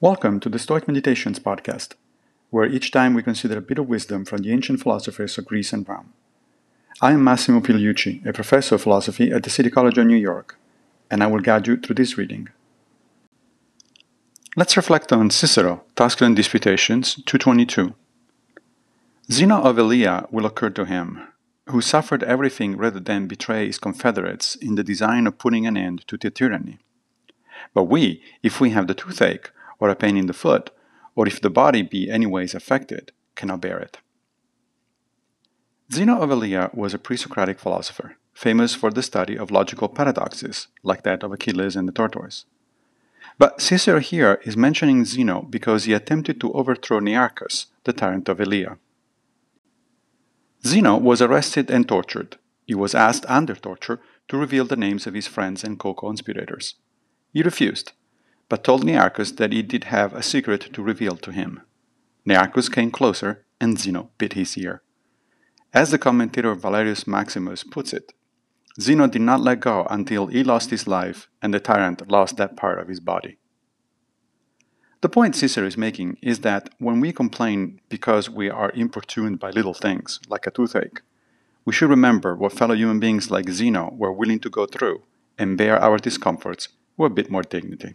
Welcome to the Stoic Meditations podcast, where each time we consider a bit of wisdom from the ancient philosophers of Greece and Rome. I am Massimo Pigliucci, a professor of philosophy at the City College of New York, and I will guide you through this reading. Let's reflect on Cicero, Tusculan Disputations 222. Zeno of Elea will occur to him, who suffered everything rather than betray his confederates in the design of putting an end to the tyranny. But we, if we have the toothache, or a pain in the foot, or if the body be anyways affected, cannot bear it. Zeno of Elea was a pre Socratic philosopher, famous for the study of logical paradoxes, like that of Achilles and the tortoise. But Cicero here is mentioning Zeno because he attempted to overthrow Nearchus, the tyrant of Elea. Zeno was arrested and tortured. He was asked under torture to reveal the names of his friends and co conspirators. He refused, but told Nearchus that he did have a secret to reveal to him. Nearchus came closer, and Zeno bit his ear. As the commentator Valerius Maximus puts it, Zeno did not let go until he lost his life and the tyrant lost that part of his body. The point Cicero is making is that when we complain because we are importuned by little things, like a toothache, we should remember what fellow human beings like Zeno were willing to go through and bear our discomforts with a bit more dignity.